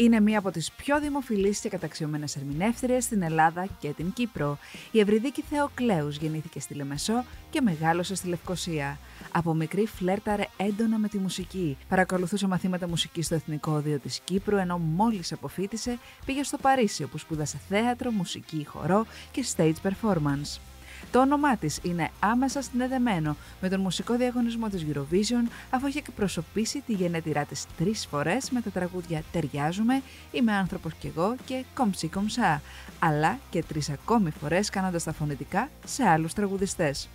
Είναι μία από τις πιο δημοφιλείς και καταξιωμένες ερμηνεύτριες στην Ελλάδα και την Κύπρο. Η Ευρυδίκη Θεοκλέους γεννήθηκε στη Λεμεσό και μεγάλωσε στη Λευκοσία. Από μικρή φλέρταρε έντονα με τη μουσική. Παρακολουθούσε μαθήματα μουσικής στο Εθνικό Οδείο της Κύπρου, ενώ μόλις αποφύτησε πήγε στο Παρίσι, όπου σπούδασε θέατρο, μουσική, χορό και stage performance. Το όνομά της είναι άμεσα συνδεδεμένο με τον μουσικό διαγωνισμό της Eurovision, αφού έχει εκπροσωπήσει τη γενέτειρά της τρεις φορές με τα τραγούδια «Ταιριάζουμε», «Είμαι άνθρωπος κι εγώ» και «Κομψή κομψά», αλλά και τρεις ακόμη φορές κάνοντας τα φωνητικά σε άλλους τραγουδιστές.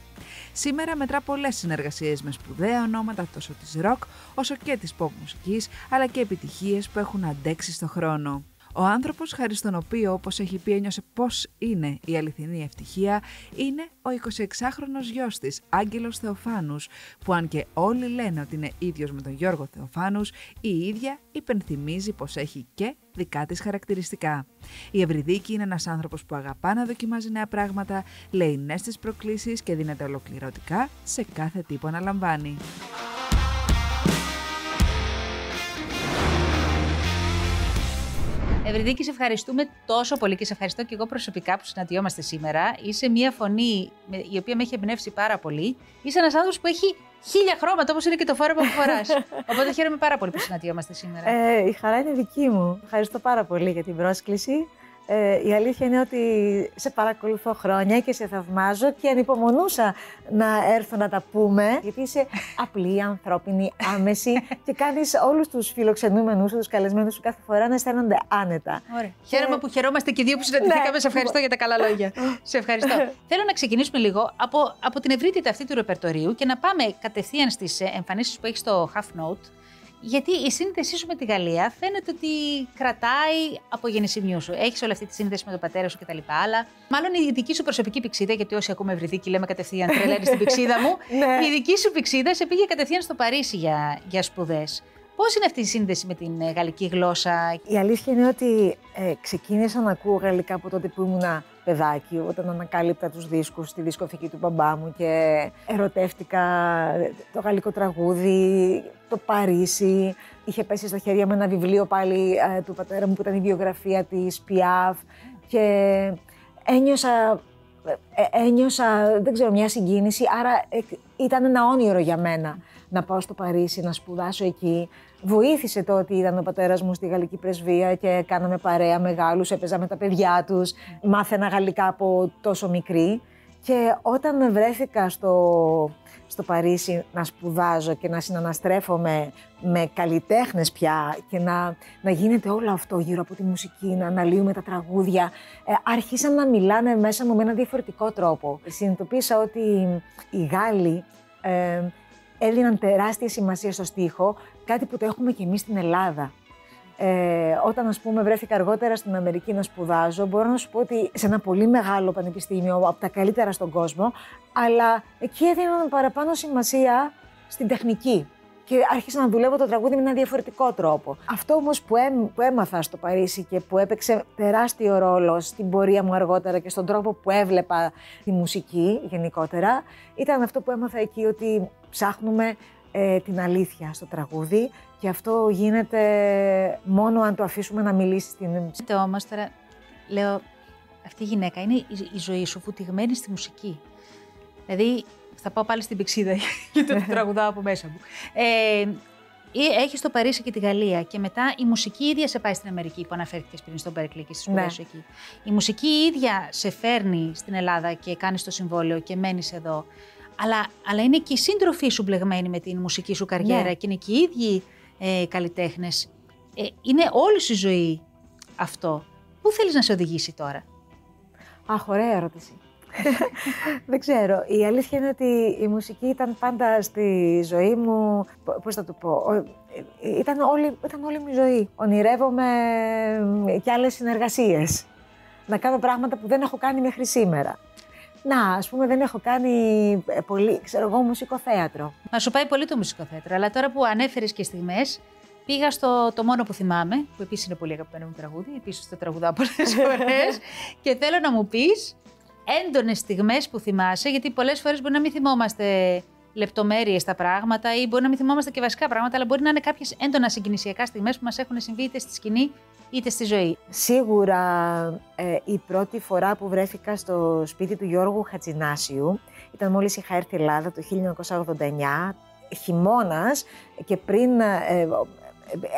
Σήμερα μετρά πολλές συνεργασίες με σπουδαία ονόματα τόσο της ροκ όσο και της pop μουσικής, αλλά και επιτυχίες που έχουν αντέξει στο χρόνο. Ο άνθρωπος χάρη στον οποίο, όπως έχει πει, ένιωσε πώς είναι η αληθινή ευτυχία, είναι ο 26χρονος γιος της, Άγγελος Θεοφάνους, που αν και όλοι λένε ότι είναι ίδιος με τον Γιώργο Θεοφάνους, η ίδια υπενθυμίζει πως έχει και δικά της χαρακτηριστικά. Η Ευρυδίκη είναι ένας άνθρωπος που αγαπά να δοκιμάζει νέα πράγματα, λέει ναι στις προκλήσεις και δίνεται ολοκληρωτικά σε κάθε τύπο αναλαμβάνει. Ευρυδίκη, σε ευχαριστούμε τόσο πολύ και σε ευχαριστώ και εγώ προσωπικά που συναντιόμαστε σήμερα. Είσαι μια φωνή η οποία με έχει εμπνεύσει πάρα πολύ. Είσαι ένας άνθρωπος που έχει χίλια χρώματα, όπως είναι και το φόρεμα που φοράς. Οπότε χαίρομαι πάρα πολύ που συναντιόμαστε σήμερα. Ε, η χαρά είναι δική μου. Ευχαριστώ πάρα πολύ για την πρόσκληση. Ε, η αλήθεια είναι ότι σε παρακολουθώ χρόνια και σε θαυμάζω και ανυπομονούσα να έρθω να τα πούμε, γιατί είσαι απλή, ανθρώπινη, άμεση και κάνεις όλους τους φιλοξενούμενους, τους καλεσμένους σου κάθε φορά να αισθάνονται άνετα. Ωραία. Και... Χαίρομαι που χαιρόμαστε και δύο που συναντηθήκαμε. Ναι. Σε ευχαριστώ για τα καλά λόγια. σε ευχαριστώ. Θέλω να ξεκινήσουμε λίγο από, από την ευρύτητα αυτή του ρεπερτορίου και να πάμε κατευθείαν στις εμφανίσεις που έχεις στο Half Note. Γιατί η σύνδεσή σου με τη Γαλλία φαίνεται ότι κρατάει από γεννησιμιού σου. Έχεις όλη αυτή τη σύνδεση με τον πατέρα σου κτλ. Αλλά μάλλον η δική σου προσωπική πηξίδα, γιατί όσοι ακούμε ευρυδίκη λέμε κατευθείαν τρελαίνεις στην πηξίδα μου. Ναι. η δική σου πηξίδα σε πήγε κατευθείαν στο Παρίσι για, για σπουδές. Πώς είναι αυτή η σύνδεση με την ε, γαλλική γλώσσα, Η αλήθεια είναι ότι ε, ξεκίνησα να ακούω γαλλικά από τότε που ήμουν παιδάκι, όταν ανακάλυπτα τους δίσκους στη δισκοθήκη του μπαμπά μου και ερωτεύτηκα το γαλλικό τραγούδι, το Παρίσι. Είχε πέσει στα χέρια μου ένα βιβλίο πάλι ε, του πατέρα μου που ήταν η βιογραφία της Πιάφ και ένιωσα ένιωσα, δεν ξέρω, μια συγκίνηση, άρα ήταν ένα όνειρο για μένα να πάω στο Παρίσι, να σπουδάσω εκεί. Βοήθησε το ότι ήταν ο πατέρας μου στη γαλλική πρεσβεία και κάναμε παρέα μεγάλους, έπαιζα με τα παιδιά τους, μάθαινα γαλλικά από τόσο μικρή. Και όταν βρέθηκα στο, στο Παρίσι να σπουδάζω και να συναναστρέφομαι με καλλιτέχνες πια και να, να γίνεται όλο αυτό γύρω από τη μουσική, να αναλύουμε τα τραγούδια, ε, άρχισαν να μιλάνε μέσα μου με ένα διαφορετικό τρόπο. Συνειδητοποίησα ότι οι Γάλλοι ε, έδιναν τεράστια σημασία στο στίχο, κάτι που το έχουμε και εμείς στην Ελλάδα. Ε, όταν, ας πούμε, βρέθηκα αργότερα στην Αμερική να σπουδάζω, μπορώ να σου πω ότι σε ένα πολύ μεγάλο πανεπιστήμιο, από τα καλύτερα στον κόσμο, αλλά εκεί έδιναν παραπάνω σημασία στην τεχνική. Και άρχισα να δουλεύω το τραγούδι με ένα διαφορετικό τρόπο. Αυτό όμως που, που έμαθα στο Παρίσι και που έπαιξε τεράστιο ρόλο στην πορεία μου αργότερα και στον τρόπο που έβλεπα τη μουσική γενικότερα, ήταν αυτό που έμαθα εκεί ότι ψάχνουμε ε, την αλήθεια στο τραγούδι και αυτό γίνεται μόνο αν το αφήσουμε να μιλήσει στην... Το όμως τώρα λέω, αυτή η γυναίκα είναι η, ζωή σου φουτυγμένη στη μουσική. Δηλαδή, θα πάω πάλι στην πηξίδα γιατί το τραγουδάω από μέσα μου. Ε, έχεις το Παρίσι και τη Γαλλία και μετά η μουσική ίδια σε πάει στην Αμερική που αναφέρθηκες πριν στον Berkeley και στις σπουδές σου εκεί. Η μουσική ίδια σε φέρνει στην Ελλάδα και κάνει το συμβόλαιο και μένεις εδώ. Αλλά, αλλά είναι και οι σύντροφοί σου μπλεγμένοι με την μουσική σου καριέρα ναι. και είναι και οι ίδιοι ε, καλλιτέχνες. Ε, είναι όλη σου η ζωή αυτό. Πού θέλεις να σε οδηγήσει τώρα, Αχ, ωραία ερώτηση. Δεν ξέρω. Η αλήθεια είναι ότι η μουσική ήταν πάντα στη ζωή μου. Πώς θα το πω. Ήταν όλη, ήταν όλη μου η ζωή. Ονειρεύομαι και άλλες συνεργασίες. Να κάνω πράγματα που δεν έχω κάνει μέχρι σήμερα. Να, ας πούμε, δεν έχω κάνει ε, πολύ, ξέρω εγώ, μουσικοθέατρο. Μα σου πάει πολύ το μουσικοθέατρο. Αλλά τώρα που ανέφερες και στιγμές, πήγα στο Το Μόνο που θυμάμαι, που επίσης είναι πολύ αγαπημένο μου τραγούδι. Επίσης το τραγουδάω πολλές φορές. και θέλω να μου πεις έντονες στιγμές που θυμάσαι, γιατί πολλές φορές μπορεί να μην θυμόμαστε λεπτομέρειες στα πράγματα ή μπορεί να μην θυμόμαστε και βασικά πράγματα, αλλά μπορεί να είναι κάποιες έντονα συγκινησιακά στιγμές που μας έχουν συμβεί είτε στη σκηνή είτε στη ζωή. Σίγουρα ε, η πρώτη φορά που βρέθηκα στο σπίτι του Γιώργου Χατζινάσιου ήταν μόλις είχα έρθει Ελλάδα το 1989, χειμώνας και πριν ε,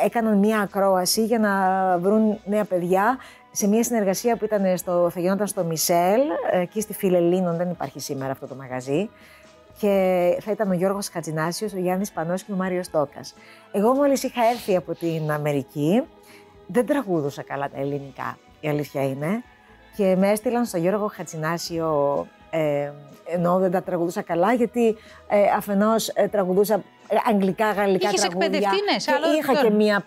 έκαναν μία ακρόαση για να βρουν νέα παιδιά σε μια συνεργασία που ήταν στο, θα γινόταν στο Μισελ, εκεί στη Φιλελίνων, δεν υπάρχει σήμερα αυτό το μαγαζί. Και θα ήταν ο Γιώργος Χατζινάσιος, ο Γιάννης Πανός και ο Μάριος Στόκας. Εγώ μόλις είχα έρθει από την Αμερική, δεν τραγούδουσα καλά τα ελληνικά, η αλήθεια είναι. Και με έστειλαν στο Γιώργο Χατζινάσιο, ε, ενώ δεν τα τραγουδούσα καλά, γιατί ε, αφενός ε, τραγουδούσα ε, αγγλικά, γαλλικά Είχες τραγούδια. εκπαιδευτεί, ναι, σε άλλο και είχα επίπεδο. και μία,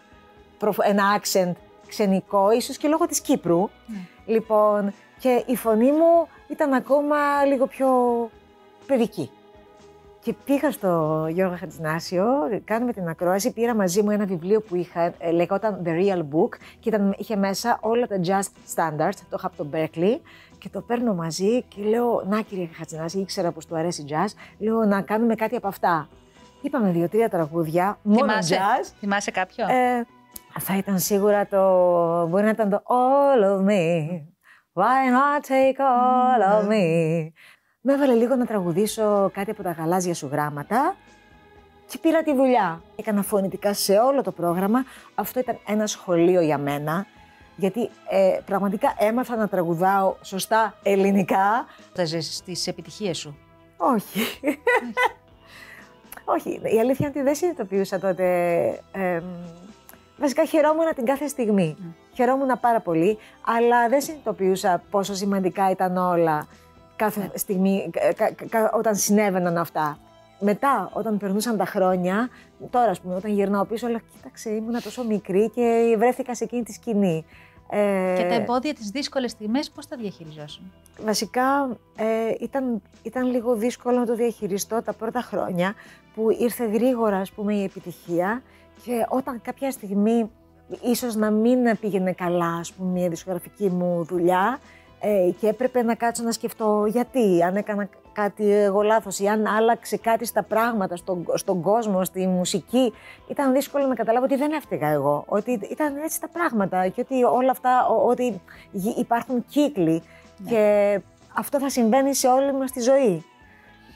προφ- ένα accent ξενικό, ίσως και λόγω της Κύπρου. Ναι. Λοιπόν, και η φωνή μου ήταν ακόμα λίγο πιο παιδική. Και πήγα στο Γιώργο Χατζηνάσιο, κάνουμε την ακρόαση, πήρα μαζί μου ένα βιβλίο που είχα, ε, λεγόταν The Real Book και ήταν, είχε μέσα όλα τα jazz standards, το είχα από το Berkeley και το παίρνω μαζί και λέω, να κύριε Χατζηνάση, ήξερα πως του αρέσει jazz, λέω να κάνουμε κάτι από αυτά. Είπαμε δύο-τρία τραγούδια, μόνο Θυμάσαι, jazz. θυμάσαι κάποιο; Ε, θα ήταν σίγουρα το. Μπορεί να ήταν το All of me. Why not take all of me. Με έβαλε λίγο να τραγουδήσω κάτι από τα γαλάζια σου γράμματα και πήρα τη δουλειά. Έκανα φωνητικά σε όλο το πρόγραμμα. Αυτό ήταν ένα σχολείο για μένα. Γιατί ε, πραγματικά έμαθα να τραγουδάω σωστά ελληνικά. Θα ζήσεις στις επιτυχίες σου; Όχι. Όχι. Η αλήθεια είναι ότι δεν συνειδητοποιούσα τότε. εμ, βασικά χαιρόμουν την κάθε στιγμή. Χαιρόμουν πάρα πολύ, αλλά δεν συνειδητοποιούσα πόσο σημαντικά ήταν όλα κάθε στιγμή κα- κα- κα- όταν συνέβαιναν αυτά. Μετά, όταν περνούσαν τα χρόνια, τώρα ας πούμε, όταν γυρνάω πίσω, λέω κοίταξε, ήμουν τόσο μικρή και βρέθηκα σε εκείνη τη σκηνή. Ε, Και τα εμπόδια τις δύσκολες στιγμές πώς τα διαχειριζόσουν; Βασικά ε, ήταν, ήταν λίγο δύσκολο να το διαχειριστώ τα πρώτα χρόνια που ήρθε γρήγορα ας πούμε η επιτυχία και όταν κάποια στιγμή ίσως να μην πήγαινε καλά ας πούμε μια δισκογραφική μου δουλειά ε, και έπρεπε να κάτσω να σκεφτώ γιατί, αν έκανα κάτι εγώ λάθος ή αν άλλαξε κάτι στα πράγματα, στον, στον κόσμο, στη μουσική. Ήταν δύσκολο να καταλάβω ότι δεν έφταιγα εγώ, ότι ήταν έτσι τα πράγματα και ότι όλα αυτά, ο- ότι γι- υπάρχουν κύκλοι και αυτό θα συμβαίνει σε όλη μας τη ζωή.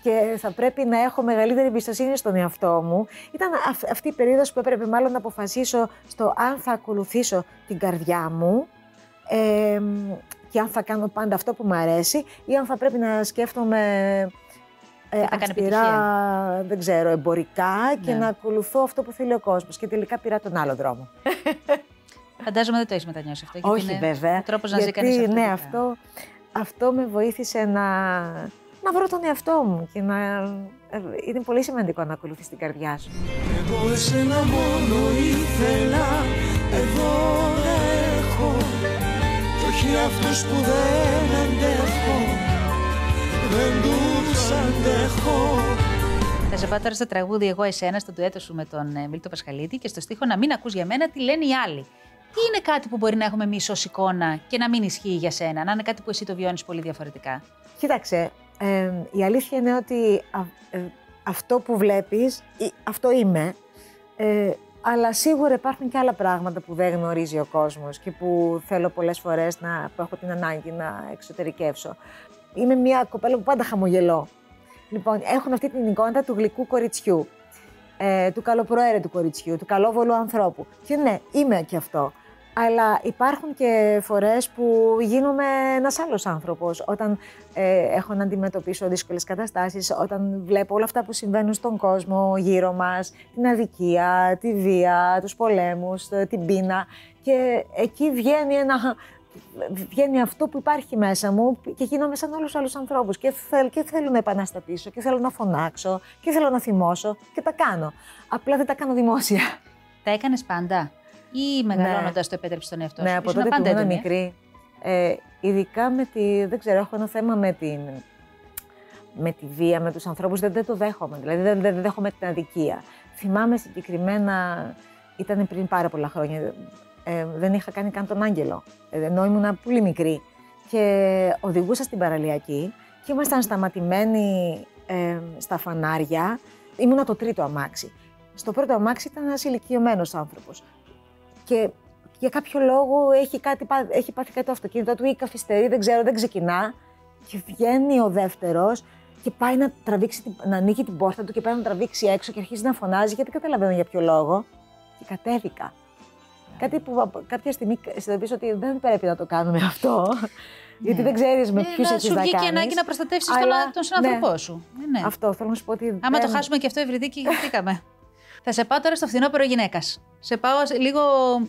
Και θα πρέπει να έχω μεγαλύτερη εμπιστοσύνη στον εαυτό μου. Ήταν αυ- αυτή η περίοδος που έπρεπε μάλλον να αποφασίσω στο αν θα ακολουθήσω την καρδιά μου ε, και αν θα κάνω πάντα αυτό που μου αρέσει ή αν θα πρέπει να σκέφτομαι ε, θα κάνει αυστηρά, δεν ξέρω, εμπορικά και Ναι. να ακολουθώ αυτό που θέλει ο κόσμος. Και τελικά πήρα τον άλλο δρόμο. Φαντάζομαι δεν το έχεις μετανιώσει αυτό. γιατί Όχι είναι βέβαια. Ο τρόπος να ζει γιατί, κανείς ναι, αυτοτικά. αυτό, αυτό με βοήθησε να, να βρω τον εαυτό μου και να... ε, Είναι πολύ σημαντικό να ακολουθείς την καρδιά σου. Εγώ εσένα μόνο ήθελα Εδώ να έχω Κι όχι αυτούς που δεν αντέχω Δεν τους αντέχω Θα σε πάω τώρα στο τραγούδι Εγώ Εσένα, στο ντουέτο σου με τον ε, Μίλτο Πασχαλίτη και στο στίχο Να μην ακούς για μένα τι λένε οι άλλοι. Τι είναι κάτι που μπορεί να έχουμε εμείς ως εικόνα και να μην ισχύει για σένα, να είναι κάτι που εσύ το βιώνεις πολύ διαφορετικά; Κοίταξε, ε, η αλήθεια είναι ότι α- ε, αυτό που βλέπεις, ε, αυτό είμαι. Ε, αλλά σίγουρα υπάρχουν και άλλα πράγματα που δεν γνωρίζει ο κόσμος και που θέλω πολλές φορές να που έχω την ανάγκη να εξωτερικεύσω. Είμαι μια κοπέλα που πάντα χαμογελώ. Λοιπόν, έχουν αυτή την εικόνα του γλυκού κοριτσιού, ε, του καλοπροαίρετου κοριτσιού, του καλόβολου ανθρώπου. Και ναι, είμαι και αυτό. Αλλά υπάρχουν και φορές που γίνομαι ένας άλλος άνθρωπος, όταν ε, έχω να αντιμετωπίσω δύσκολες καταστάσεις, όταν βλέπω όλα αυτά που συμβαίνουν στον κόσμο γύρω μας, την αδικία, τη βία, τους πολέμους, το- την πείνα και εκεί βγαίνει ένα... Βγαίνει αυτό που υπάρχει μέσα μου και γίνομαι σαν όλους τους άλλους ανθρώπους και, θέλ, και θέλω να επαναστατήσω και θέλω να φωνάξω και θέλω να θυμώσω και τα κάνω. Απλά δεν τα κάνω δημόσια. Τα έκανες πάντα; Ή μεγαλώνοντας το επέτρεψε στον εαυτό σου. Ναι, από Ήσουν τότε που πάντα ήμουν έντονη, ε; μικρή. Ε, ειδικά με τη. Δεν ξέρω, έχω ένα θέμα με την. Με τη βία, με τους ανθρώπους, δεν, δεν το δέχομαι. Δηλαδή, δεν, δεν δέχομαι την αδικία. Θυμάμαι συγκεκριμένα, ήταν πριν πάρα πολλά χρόνια, ε, δεν είχα κάνει καν τον άγγελο, ε, ενώ ήμουν πολύ μικρή. Και οδηγούσα στην παραλιακή και ήμασταν σταματημένοι ε, στα φανάρια. Ήμουνα το τρίτο αμάξι. Στο πρώτο αμάξι ήταν ένας ηλικιωμένος άνθρωπος. Και για κάποιο λόγο έχει, κάτι, πά- έχει πάθει κάτι το αυτοκίνητο του ή καθυστερεί, δεν ξέρω, δεν ξεκινά. Και βγαίνει ο δεύτερος και πάει να, τραβήξει, την- να ανοίγει την πόρτα του και πάει να τραβήξει έξω και αρχίζει να φωνάζει γιατί δεν καταλαβαίνω για ποιο λόγο. Και κατέβηκα. Κάτι που απ- κάποια στιγμή συνειδητοποίησα ότι δεν πρέπει να το κάνουμε αυτό. Γιατί δεν ξέρεις με Ε, ποιους να έχεις σου να βγει και κάνεις. ανάγκη να προστατεύσεις τον, Αλλά, τον συνάνθρωπό ναι. σου. Ε, ναι. Αυτό θέλω να σου πω ότι. Άμα το δεν- χάσουμε και αυτό, Ευρυδίκη, χαθήκαμε. Θα σε πάω τώρα στο φθινόπωρο γυναίκας. Σε πάω σε- λίγο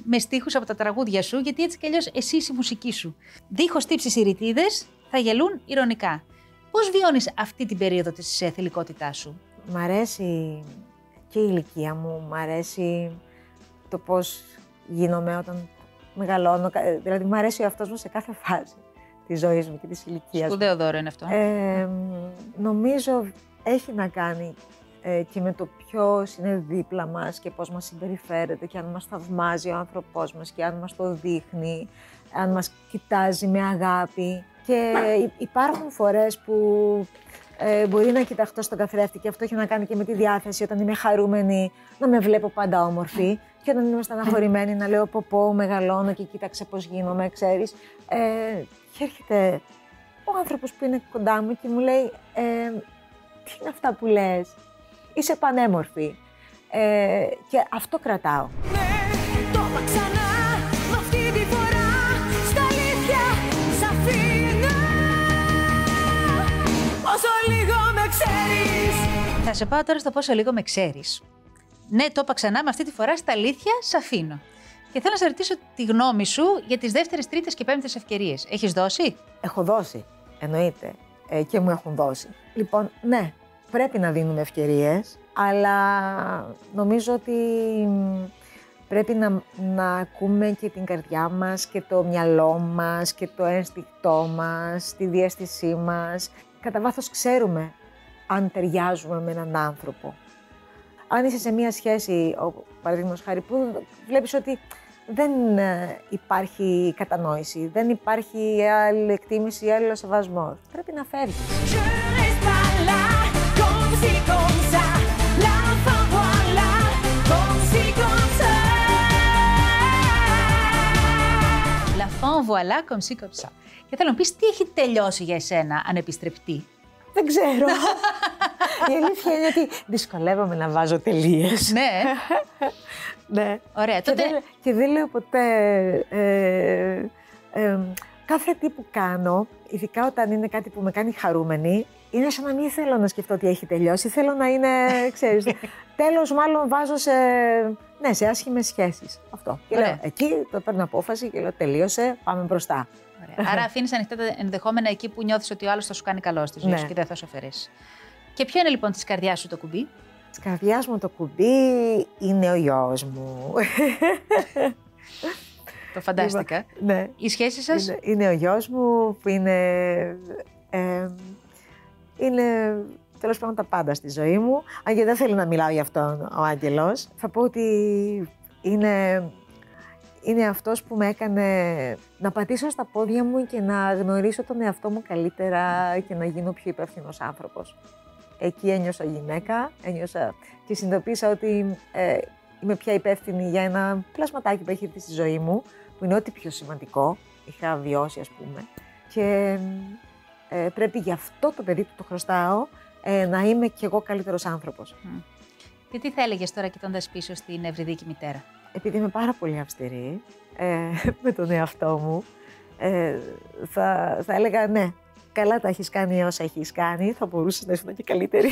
με στίχους από τα τραγούδια σου, γιατί έτσι κι αλλιώς εσύ η μουσική σου. Δίχως τύψεις οι ρητίδες, θα γελούν ηρωνικά. Πώς βιώνεις αυτή την περίοδο της θηλυκότητάς σου, Μ' αρέσει και η ηλικία μου, μ' αρέσει το πώς γίνομαι όταν μεγαλώνω. Κα- Δηλαδή, μ' αρέσει ο εαυτός μου σε κάθε φάση της ζωής μου και της ηλικίας μου. Σπουδαίο δώρο είναι αυτό. Ε, νομίζω έχει να κάνει ε, και με το ποιος είναι δίπλα μας και πώς μας συμπεριφέρεται και αν μας θαυμάζει ο άνθρωπός μας και αν μας το δείχνει, αν μας κοιτάζει με αγάπη. Και υ- υπάρχουν φορές που ε, μπορεί να κοιταχτώ στον καθρέφτη και αυτό έχει να κάνει και με τη διάθεση όταν είμαι χαρούμενη να με βλέπω πάντα όμορφη και όταν είμαι στεναχωρημένη να λέω πω πω μεγαλώνω και κοίταξε πώς γίνομαι, ξέρεις. Ε, και έρχεται ο άνθρωπος που είναι κοντά μου και μου λέει ε, τι είναι αυτά που λες, είσαι πανέμορφη. Ε, και αυτό κρατάω. Ναι, το είπα ξανά, μα αυτή τη φορά Στα αλήθεια σ' αφήνω Όσο λίγο με ξέρεις Θα σε πάω τώρα στο πόσο λίγο με ξέρεις. Ναι, το είπα ξανά, με αυτή τη φορά στα αλήθεια σ' αφήνω. Και θέλω να σε ρωτήσω τη γνώμη σου για τις δεύτερες, τρίτες και πέμπτες ευκαιρίες. Έχεις δώσει; Έχω δώσει, εννοείται, ε, και μου έχουν δώσει. Λοιπόν, ναι, πρέπει να δίνουμε ευκαιρίες, αλλά νομίζω ότι μ, πρέπει να, να ακούμε και την καρδιά μας και το μυαλό μας και το ένστικτό μας, τη διέστησή μας. Κατά βάθος ξέρουμε αν ταιριάζουμε με έναν άνθρωπο. Αν είσαι σε μία σχέση, ο- παραδείγματος χάρη, που βλέπεις ότι δεν ε, υπάρχει κατανόηση, δεν υπάρχει άλλη εκτίμηση ή άλλο σεβασμό. Πρέπει να φεύγεις. Comme si comme ça. Και θέλω να πεις τι έχει τελειώσει για εσένα ανεπιστρεπτή; Δεν ξέρω. Η αλήθεια είναι ότι δυσκολεύομαι να βάζω τελείες. ναι, ναι. ωραία. Και, Τότε. δεν, και δεν λέω ποτέ. Ε, ε, κάθε τι που κάνω, ειδικά όταν είναι κάτι που με κάνει χαρούμενη, είναι σαν να μην θέλω να σκεφτώ ότι έχει τελειώσει. Θέλω να είναι, ξέρεις, τέλος μάλλον βάζω σε, ναι, σε άσχημες σχέσεις. Αυτό. Και Ωραία. λέω, εκεί το παίρνω απόφαση και λέω τελείωσε, πάμε μπροστά. Ωραία. Άρα αφήνεις ανοιχτά τα ενδεχόμενα εκεί που νιώθεις ότι ο άλλος θα σου κάνει καλό στη ζωή Ναι. σου και δεν θα σου αφαιρέσει. Και ποιο είναι λοιπόν της καρδιάς σου το κουμπί; Της καρδιάς μου το κουμπί είναι ο γιος μου. Το φαντάστηκα. ναι. Η σχέση σας; Είναι, είναι ο γιος μου που είναι, ε, είναι τέλος πάντων τα πάντα στη ζωή μου. Αν και δεν θέλει να μιλάω γι' αυτόν ο Άγγελος. Θα πω ότι είναι, είναι αυτός που με έκανε να πατήσω στα πόδια μου και να γνωρίσω τον εαυτό μου καλύτερα και να γίνω πιο υπεύθυνος άνθρωπος. Εκεί ένιωσα γυναίκα, ένιωσα και συνειδητοποίησα ότι ε, είμαι πια υπεύθυνη για ένα πλασματάκι που έχει έρθει στη ζωή μου, που είναι ό,τι πιο σημαντικό, είχα βιώσει ας πούμε. Και ε, πρέπει γι' αυτό το παιδί που το χρωστάω ε, να είμαι κι εγώ καλύτερος άνθρωπος. Και τι θα έλεγες τώρα κοιτώντας πίσω στην ευρυδίκη μητέρα; Επειδή είμαι πάρα πολύ αυστηρή ε, με τον εαυτό μου, ε, θα, θα έλεγα ναι, καλά τα έχεις κάνει όσα έχεις κάνει, θα μπορούσες να ήσουν και καλύτερη.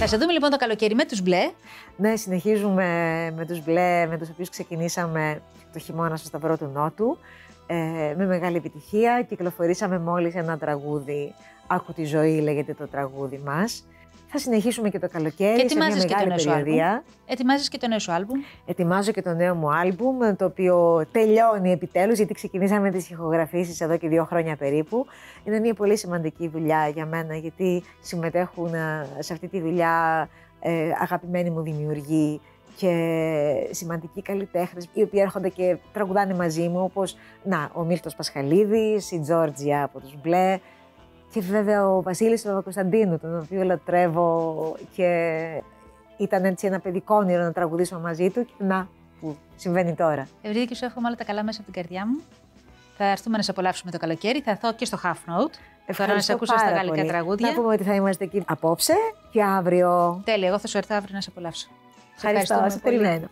Θα σε δούμε λοιπόν το καλοκαίρι με τους μπλε. Ναι, συνεχίζουμε με τους μπλε, με τους οποίους ξεκινήσαμε το χειμώνα στο Σταυρό του Νότου. Ε, με μεγάλη επιτυχία. Κυκλοφορήσαμε μόλις ένα τραγούδι. Άκου τη ζωή λέγεται το τραγούδι μας. Θα συνεχίσουμε και το καλοκαίρι Και σε μια ετοιμάζεις και το μεγάλη νέο σου περιοδία. Ετοιμάζεις και το νέο σου άλμπουμ; Ετοιμάζω και το νέο μου άλμπουμ, το οποίο τελειώνει επιτέλους, γιατί ξεκινήσαμε τις ηχογραφήσεις εδώ και δύο χρόνια περίπου. Είναι μια πολύ σημαντική δουλειά για μένα, γιατί συμμετέχουν ε, σε αυτή τη δουλειά ε, αγαπημένοι μου δημιουργοί και σημαντικοί καλλιτέχνες οι οποίοι έρχονται και τραγουδάνε μαζί μου όπως να, ο Μίλτος Πασχαλίδης, η Τζόρτζια από τους Μπλε και βέβαια ο Βασίλης Παπακοσταντίνου τον οποίο λατρεύω και ήταν έτσι ένα παιδικό όνειρο να τραγουδήσω μαζί του και να που συμβαίνει τώρα. Ευρύδικη, σου εύχομαι όλα τα καλά μέσα από την καρδιά μου. Θα έρθουμε να σε απολαύσουμε το καλοκαίρι. Θα έρθω και στο Half Note. Τώρα να σε ακούσω στα πάρα γαλλικά πολύ. τραγούδια. Να πούμε ότι θα είμαστε εκεί απόψε και αύριο. Τέλεια, εγώ θα σου έρθω αύριο να σε απολαύσω. Σε Ευχαριστώ, ευχαριστούμε σε πολύ. περιμένω.